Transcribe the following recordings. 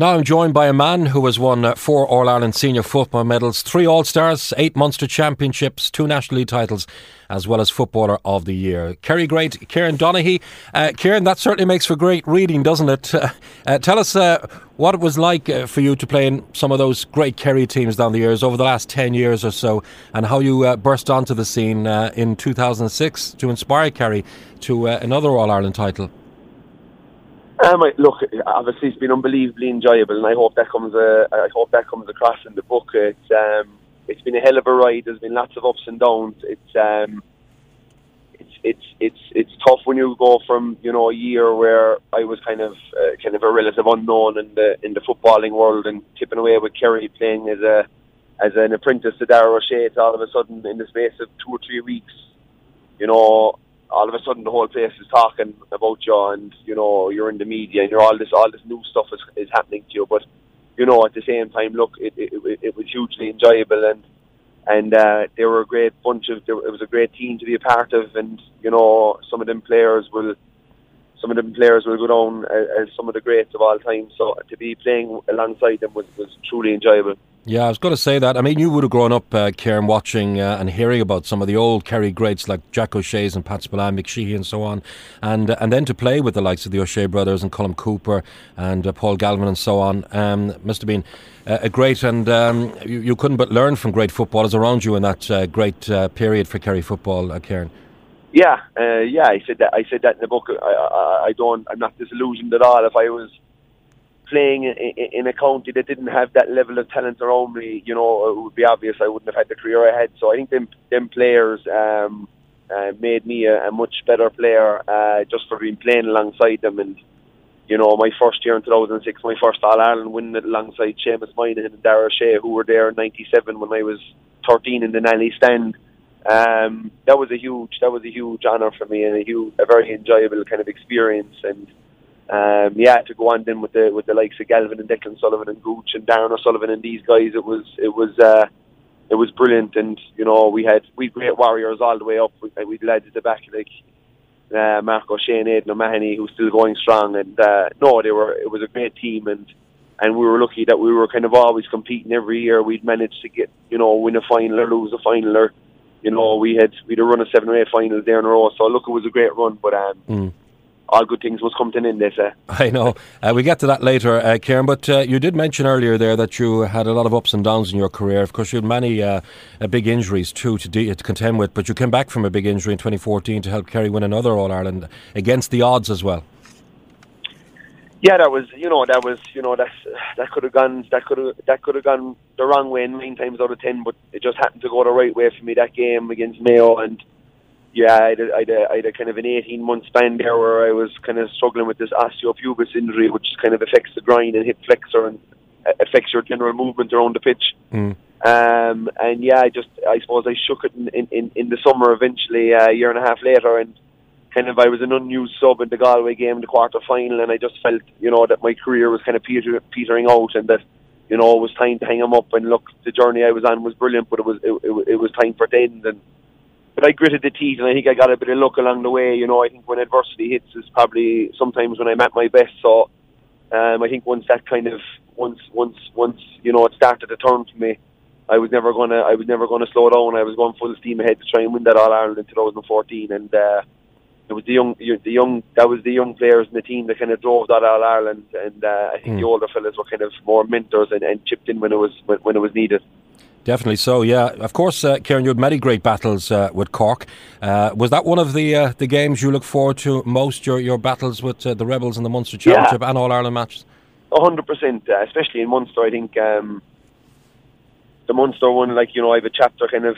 Now I'm joined by a man who has won uh, four All Ireland senior football medals, three All Stars, eight Munster championships, two National League titles, as well as Footballer of the Year. Kerry great Kieran Donaghy. Uh, Kieran, that certainly makes for great reading, doesn't it? Uh, tell us uh, what it was like uh, for you to play in some of those great Kerry teams down the years over the last 10 years or so, and how you uh, burst onto the scene in 2006 to inspire Kerry to another All Ireland title. Um, look, obviously it's been unbelievably enjoyable, and I hope that comes. Uh, I hope that comes across in the book. It's um, it's been a hell of a ride. There's been lots of ups and downs. It's um, it's it's it's it's tough when you go from you know a year where I was kind of uh, kind of a relative unknown in the in the footballing world and tipping away with Kerry playing as a as an apprentice to Darragh Ó Sé. All of a sudden, in the space of two or three weeks, you know, all of a sudden the whole place is talking about you and you know you're in the media and you're all this all this new stuff is, is happening to you. But you know at the same time look it it, it was hugely enjoyable and and uh, they were a great bunch of it was a great team to be a part of and you know some of them players will some of them players will go down as, as some of the greats of all time. So to be playing alongside them was, was truly enjoyable yeah, I was going to say that. I mean, you would have grown up, uh, Kieran, watching uh, and hearing about some of the old Kerry greats like Jack O'Shea's and Pat Spillane, Mick Sheehy and so on. And uh, and then to play with the likes of the O'Shea brothers and Colm Cooper and uh, Paul Galvin and so on um, must have been uh, a great, and um, you, you, couldn't but learn from great footballers around you in that uh, great period for Kerry football, Kieran. Yeah, yeah, I said that. I said that in the book. I, I, I don't. I'm not disillusioned at all. If I was playing in a county that didn't have that level of talent around me, you know, it would be obvious I wouldn't have had the career I had. So I think them them players um, uh, made me a, a much better player uh, just for being playing alongside them. And you know, my first year in 2006, my first All Ireland win alongside Seamus Moynihan and Darragh Shea, who were there in '97 when I was 13 in the Nally stand. Um, that was a huge, that was a huge honour for me and a huge, a very enjoyable kind of experience. And um, yeah, to go on then with the with the likes of Galvin and Declan Sullivan and Gooch and Darren O'Sullivan and these guys, it was it was uh, it was brilliant. And you know, we had we great warriors all the way up. We we lads at the back like uh, Marc Ó Sé Aidan O'Mahony, who's still going strong. And uh, no, they were it was a great team, and and we were lucky that we were kind of always competing every year. We'd managed to get you know win a final or lose a final or you know we had we'd run a seven or eight finals there in a row. So look, it was a great run, but um. Mm all good things must come to an end, they say. I know. Uh, we get to that later, uh, Kieran, but uh, you did mention earlier there that you had a lot of ups and downs in your career. Of course, you had many uh, uh big injuries too to, de- to contend with, but you came back from a big injury in 2014 to help Kerry win another All Ireland against the odds as well. Yeah, that was you know that was you know that that could have gone that could have that could have gone the wrong way nine times out of ten, but it just happened to go the right way for me that game against Mayo and yeah, I had, a, I, had a, I had a kind of an 18 month span there where I was kind of struggling with this osteopubis injury, which kind of affects the groin and hip flexor and affects your general movement around the pitch. Mm. Um, and yeah, I just, I suppose I shook it in, in, in the summer eventually, uh, a year and a half later, and kind of I was an unused sub in the Galway game, the quarter final, and I just felt, you know, that my career was kind of peter, petering out and that, you know, it was time to hang him up. And look, the journey I was on was brilliant, but it was, it, it, it was time for it to end. And, but I gritted the teeth, and I think I got a bit of luck along the way. You know, I think when adversity hits is probably sometimes when I'm at my best. So um, I think once that kind of once once once you know it started to turn for me, I was never gonna I was never gonna slow down. I was going full steam ahead to try and win that All Ireland in 2014, and uh, it was the young, the young, that was the young players in the team that kind of drove that All Ireland, and uh, I think mm. the older fellas were kind of more mentors and, and chipped in when it was when, when it was needed. Definitely so, yeah. Of course, uh, Kieran, you had many great battles uh, with Cork. Uh, was that one of the uh, the games you look forward to most? Your your battles with uh, the Rebels in the Munster Championship yeah. and All Ireland matches. hundred percent, uh, especially in Munster. I think um, the Munster one, like you know, I have a chapter kind of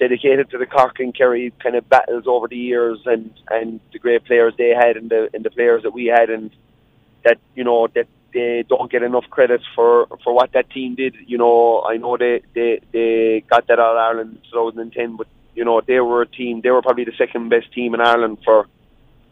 dedicated to the Cork and Kerry kind of battles over the years, and and the great players they had, and the and the players that we had, and that you know that they don't get enough credit for for what that team did. You know, I know they they they got that All Ireland 2010, but you know they were a team. They were probably the second best team in Ireland for,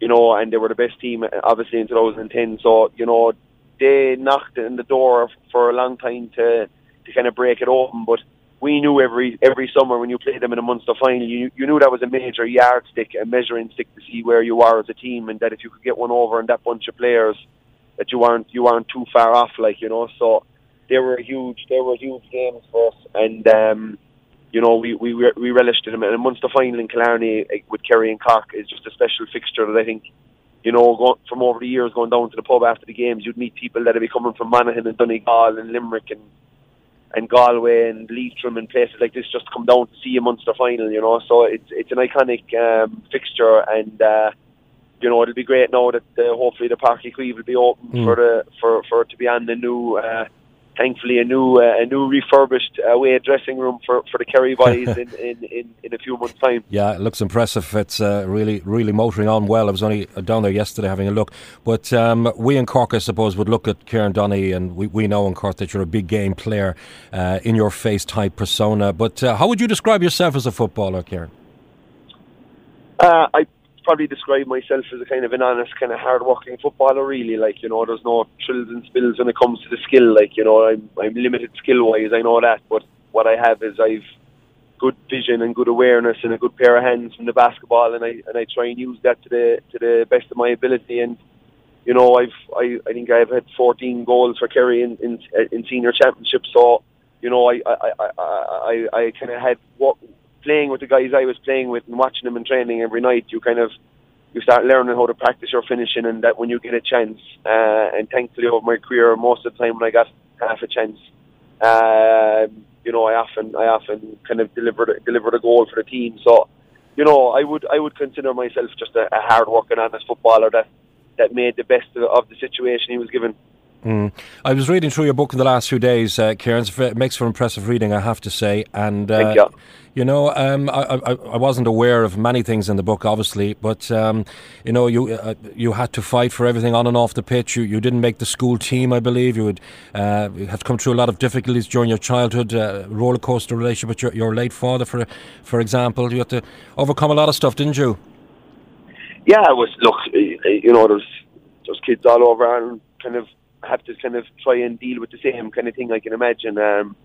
you know, and they were the best team obviously in 2010. So you know they knocked in the door for a long time to to kind of break it open, but. We knew every every summer when you played them in a Munster final, you you knew that was a major yardstick, a measuring stick to see where you are as a team, and that if you could get one over and that bunch of players, that you aren't you aren't too far off, like you know. So they were huge, they were huge games for us, and um, you know we we we relished them. And once the final in Killarney with Kerry and Cork is just a special fixture that I think. You know, go, from over the years, going down to the pub after the games, you'd meet people that would be coming from Monaghan and Donegal and Limerick and and Galway and Leitrim and places like this just to come down to see a Munster final, you know. So it's it's an iconic um, fixture, and uh, you know, it'll be great now that uh, hopefully the Páirc Uí will be open mm. for the for for it to be on the new. Uh, thankfully, a new uh, a new refurbished away dressing room for, for the Kerry boys in, in, in, in a few months' time. Yeah, it looks impressive. It's uh, really really motoring on well. I was only down there yesterday having a look. But um, we in Cork, I suppose, would look at Kieran Donaghy, and we, we know in Cork that you're a big game player, uh, in your face type persona. But uh, how would you describe yourself as a footballer, Kieran? Uh, I probably describe myself as a kind of an honest, kind of hard-working footballer. Really, like you know, there's no trills and spills when it comes to the skill. Like you know, I'm I'm limited skill-wise. I know that, but what I have is I've good vision and good awareness and a good pair of hands from the basketball, and I and I try and use that to the to the best of my ability. And you know, I've I, I think I've had 14 goals for Kerry in in, in senior championship. So you know, I I I I, I kind of had what playing with the guys I was playing with and watching them in training every night, you kind of you start learning how to practice your finishing, and that when you get a chance, uh, and thankfully over my career, most of the time when I got half a chance, uh, you know, I often I often kind of delivered delivered a goal for the team. So, you know, I would I would consider myself just a, a hard working, honest footballer that that made the best of, of the situation he was given. Mm. I was reading through your book in the last few days, uh, Kieran. It makes for impressive reading, I have to say. And uh, you. you. know, um, I, I, I, wasn't aware of many things in the book, obviously, but um, you know, you uh, you had to fight for everything on and off the pitch. You you didn't make the school team, I believe. You would uh, you had come through a lot of difficulties during your childhood, uh, roller coaster relationship with your, your late father, for for example. You had to overcome a lot of stuff, didn't you? Yeah, it was. Look, you know, there's there's kids all over and kind of have to kind of try and deal with the same kind of thing. I can imagine. Um,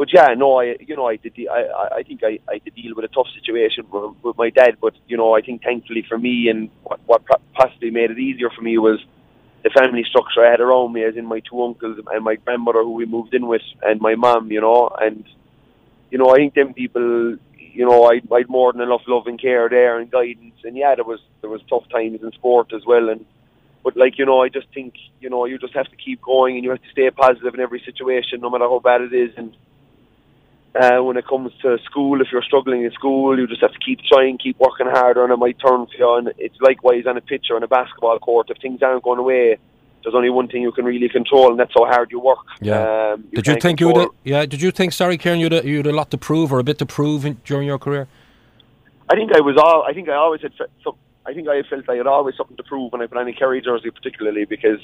but yeah, no, I you know I did. I I think I I did deal with a tough situation with, with my dad. But you know, I think thankfully for me, and what, what possibly made it easier for me was the family structure I had around me, as in my two uncles and my grandmother who we moved in with, and my mom. You know, and you know, I think them people. You know, I I'd more than enough love and care there and guidance. And yeah, there was there was tough times in sport as well, and but like you know, I just think you know you just have to keep going and you have to stay positive in every situation, no matter how bad it is. And uh, when it comes to school, if you're struggling in school, you just have to keep trying, keep working harder, and it might turn for you. And it's likewise on a pitch or on a basketball court. If things aren't going away, there's only one thing you can really control, and that's how hard you work. Yeah. Um, you did you think control. you would? Yeah. Did you think? Sorry, Kieran, you had a, you had a lot to prove or a bit to prove in, during your career. I think I was all. I think I always had some I think I felt I had always something to prove when I put on a Kerry jersey, particularly because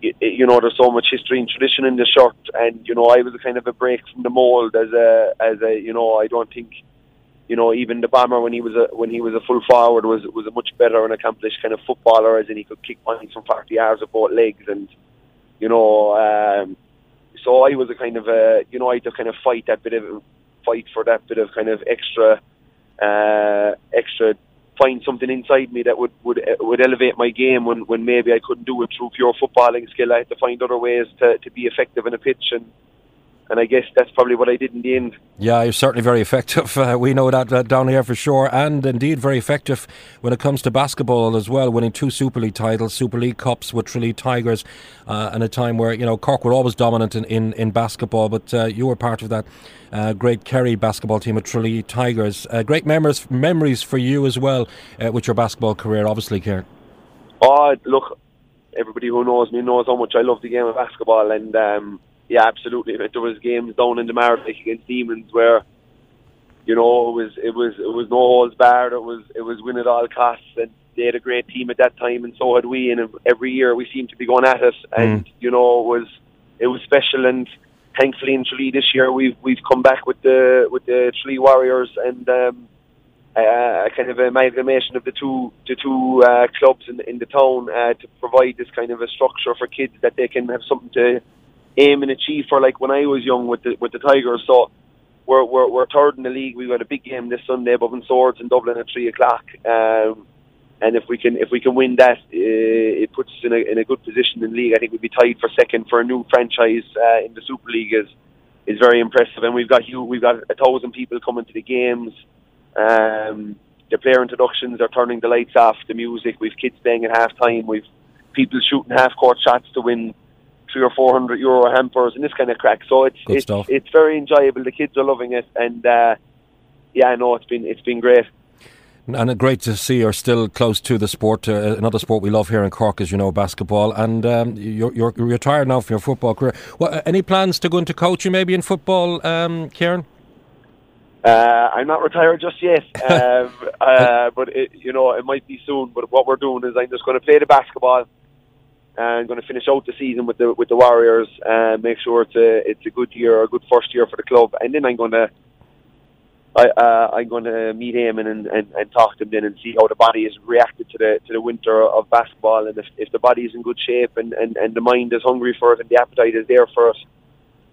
you know there's so much history and tradition in the shirt, and you know I was a kind of a break from the mold as a as a you know I don't think you know even the bomber when he was a when he was a full forward was was a much better and accomplished kind of footballer as in he could kick points from 40 yards with both legs and you know um, so I was a kind of a you know I had to kind of fight that bit of fight for that bit of kind of extra uh, extra find something inside me that would would uh, would elevate my game when when maybe I couldn't do it through pure footballing skill. I had to find other ways to to be effective in a pitch and. And I guess that's probably what I did in the end. Yeah, you're certainly very effective. Uh, we know that uh, down here for sure, and indeed very effective when it comes to basketball as well, winning two Super League titles, Super League Cups with Tralee Tigers, uh, in a time where you know Cork were always dominant in, in, in basketball, but uh, you were part of that uh, great Kerry basketball team at Tralee Tigers. Uh, great memories memories for you as well with your basketball career, obviously, Kieran. Oh, look, everybody who knows me knows how much I love the game of basketball, and um, yeah, absolutely. There was games down in the Mardyke against Demons where, you know, it was it was it was no holds barred. It was it was win at all costs, and they had a great team at that time, and so had we. And every year we seemed to be going at it, and mm. you know, it was it was special. And thankfully in Tralee this year we've we've come back with the with the Tralee Warriors and. Um, uh, a kind of amalgamation of the two the two uh, clubs in, in the town uh, to provide this kind of a structure for kids that they can have something to aim and achieve for like when I was young with the with the Tigers. So we're we're, we're third in the league. We've got a big game this Sunday above in Swords in Dublin at three o'clock. Um, and if we can if we can win that, uh, it puts us in a in a good position in the league. I think we'd be tied for second for a new franchise uh, in the Super League is is very impressive. And we've got we've got a thousand people coming to the games. Um, the player introductions are turning the lights off. The music. We've kids staying at half time. We've people shooting half court shots to win three or four hundred euro hampers and this kind of crack. So it's it's, it's very enjoyable. The kids are loving it, and uh, yeah, I know it's been it's been great. And great to see you're still close to the sport. Uh, another sport we love here in Cork, as you know, basketball. And um, you're, you're, retired now from your football career. Well, any plans to go into coaching, maybe in football, um, Kieran? Uh, I'm not retired just yet, um, uh, but it, you know it might be soon. But what we're doing is I'm just going to play the basketball and going to finish out the season with the with the Warriors and make sure it's a it's a good year, a good first year for the club, and then I'm going to. I, uh, I'm going to meet him and, and, and talk to him then and see how the body has reacted to the to the winter of basketball and if, if the body is in good shape and, and, and the mind is hungry for it and the appetite is there for it.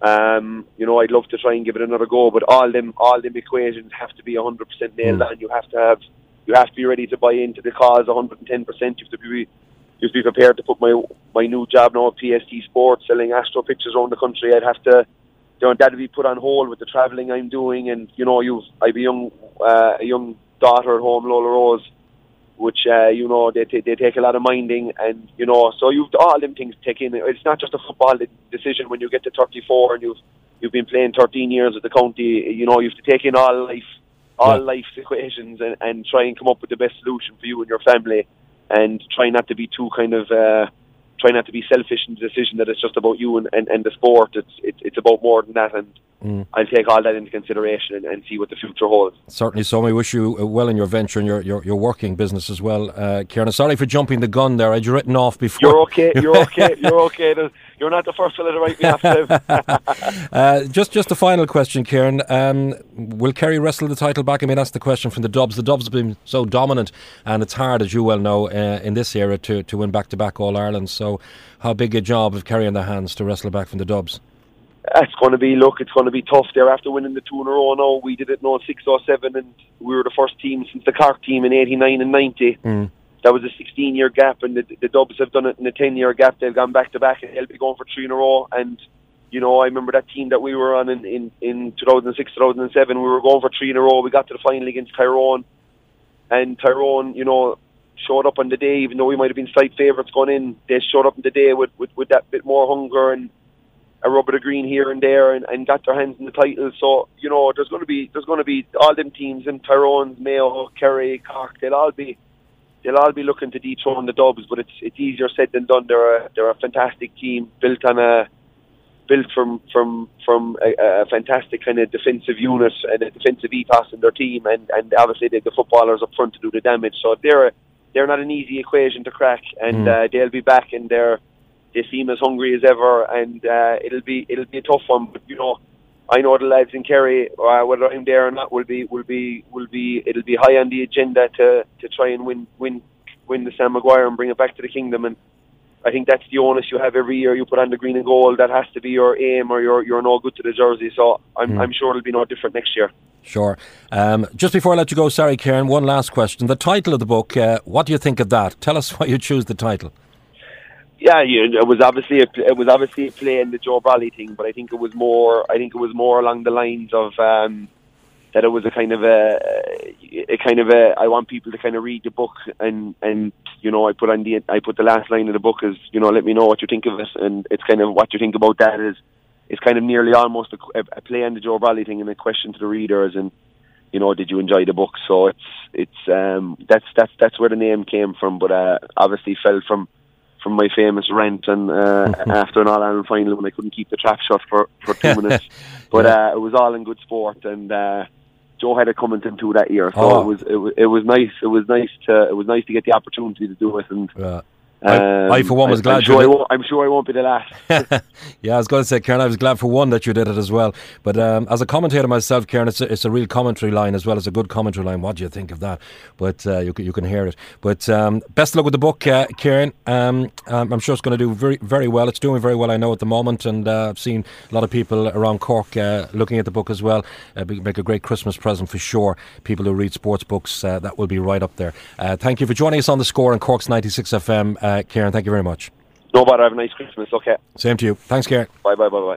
Um, you know, I'd love to try and give it another go, but all them all them equations have to be 100% nailed mm. on. You have to have you have to be ready to buy into the cause 110%. You have to be just be prepared to put my my new job now at PST Sports, selling Astro pitches around the country. I'd have to, you know, that'd be put on hold with the travelling I'm doing, and you know, you I've a young uh, a young daughter at home, Lola Rose, which uh, you know they t- they take a lot of minding, and you know, so you've all them things to take in. It's not just a football decision when you get to 34 and you've you've been playing 13 years at the county. You know, you have to take in all life, all yeah. life's equations, and, and try and come up with the best solution for you and your family and try not to be too kind of uh, try not to be selfish in the decision that it's just about you and, and, and the sport. It's it, it's about more than that, and mm. I'll take all that into consideration and, and, see what the future holds. Certainly, so. We wish you uh, well in your venture and your your, your working business as well, uh, Kieran. Sorry for jumping the gun there. I'd written off before. You're okay. You're okay. You're okay. There's, you're not the first fellow to write me off. uh, just, just a final question, Kieran. Um, will Kerry wrestle the title back? I mean, that's the question from the Dubs. The Dubs have been so dominant, and it's hard, as you well know, uh, in this era to, to win back to back All Ireland. So, how big a job of Kerry in their hands to wrestle back from the Dubs? It's going to be look. It's going to be tough there after winning the two in a row. Now we did it no six or seven, and we were the first team since the Cork team in '89 and '90. Mm that was a 16 year gap, and the, the Dubs have done it in a 10 year gap. They've gone back to back, and they'll be going for three in a row. And you know, I remember that team that we were on in in, in 2006, 2007. We were going for three in a row. We got to the final against Tyrone, and Tyrone, you know, showed up on the day, even though we might have been slight favourites going in. They showed up on the day with, with with that bit more hunger and a rub of the green here and there, and, and got their hands in the title. So you know, there's going to be there's going to be all them teams in Tyrone's, Mayo, Kerry, Cork. They'll all be they'll all be looking to dethrone the Dubs, but it's it's easier said than done. They're a, they're a fantastic team built on a built from from from a, a fantastic kind of defensive unit and a defensive ethos in their team, and and obviously they, the footballers up front to do the damage. So they're a, they're not an easy equation to crack, and mm. uh, they'll be back in there. They seem as hungry as ever, and uh, it'll be it'll be a tough one. But you know, I know the lads in Kerry, uh, whether I'm there or not, will be will be will be it'll be high on the agenda to to try and win win win the Sam Maguire and bring it back to the kingdom. And I think that's the onus you have every year. You put on the green and gold. That has to be your aim, or you're you're no good to the jersey. So I'm mm. I'm sure it'll be no different next year. Sure. Um, just before I let you go, sorry, Kieran, one last question. The title of the book, uh, what do you think of that? Tell us why you choose the title. Yeah, it was obviously a, it was obviously a play in the Joe Brolly thing, but I think it was more I think it was more along the lines of um, that it was a kind of a, a kind of a I want people to kind of read the book and and you know I put on the I put the last line of the book as you know let me know what you think of it and it's kind of what you think about that is it's kind of nearly almost a, a play on the Joe Brolly thing and a question to the readers and you know did you enjoy the book? So it's it's um that's that's that's where the name came from but uh, obviously fell from from my famous rent and uh, after an All Ireland final when I couldn't keep the trap shut for for two minutes. But uh, it was all in good sport, and uh, Joe had a comment into that year, so oh. it was it was it was nice. It was nice to it was nice to get the opportunity to do it, and yeah. Um, I, for one, was glad. I'm sure, I won't, I'm sure I won't be the last. yeah, I was going to say, Kieran, I was glad for one that you did it as well. But um, as a commentator myself, Kieran, it's a, it's a real commentary line as well as a good commentary line. What do you think of that? But uh, you, you can hear it. But um, best of luck with the book, uh, Kieran. Um, um, I'm sure it's going to do very very well. It's doing very well, I know, at the moment. And uh, I've seen a lot of people around Cork uh, looking at the book as well. Uh, make a great Christmas present for sure. People who read sports books, uh, that will be right up there. thank you for joining us on the score on Cork's 96 FM, Kieran. Thank you very much. No bother. Have a nice Christmas. Okay. Same to you. Thanks, Kieran. Bye, bye, bye, bye.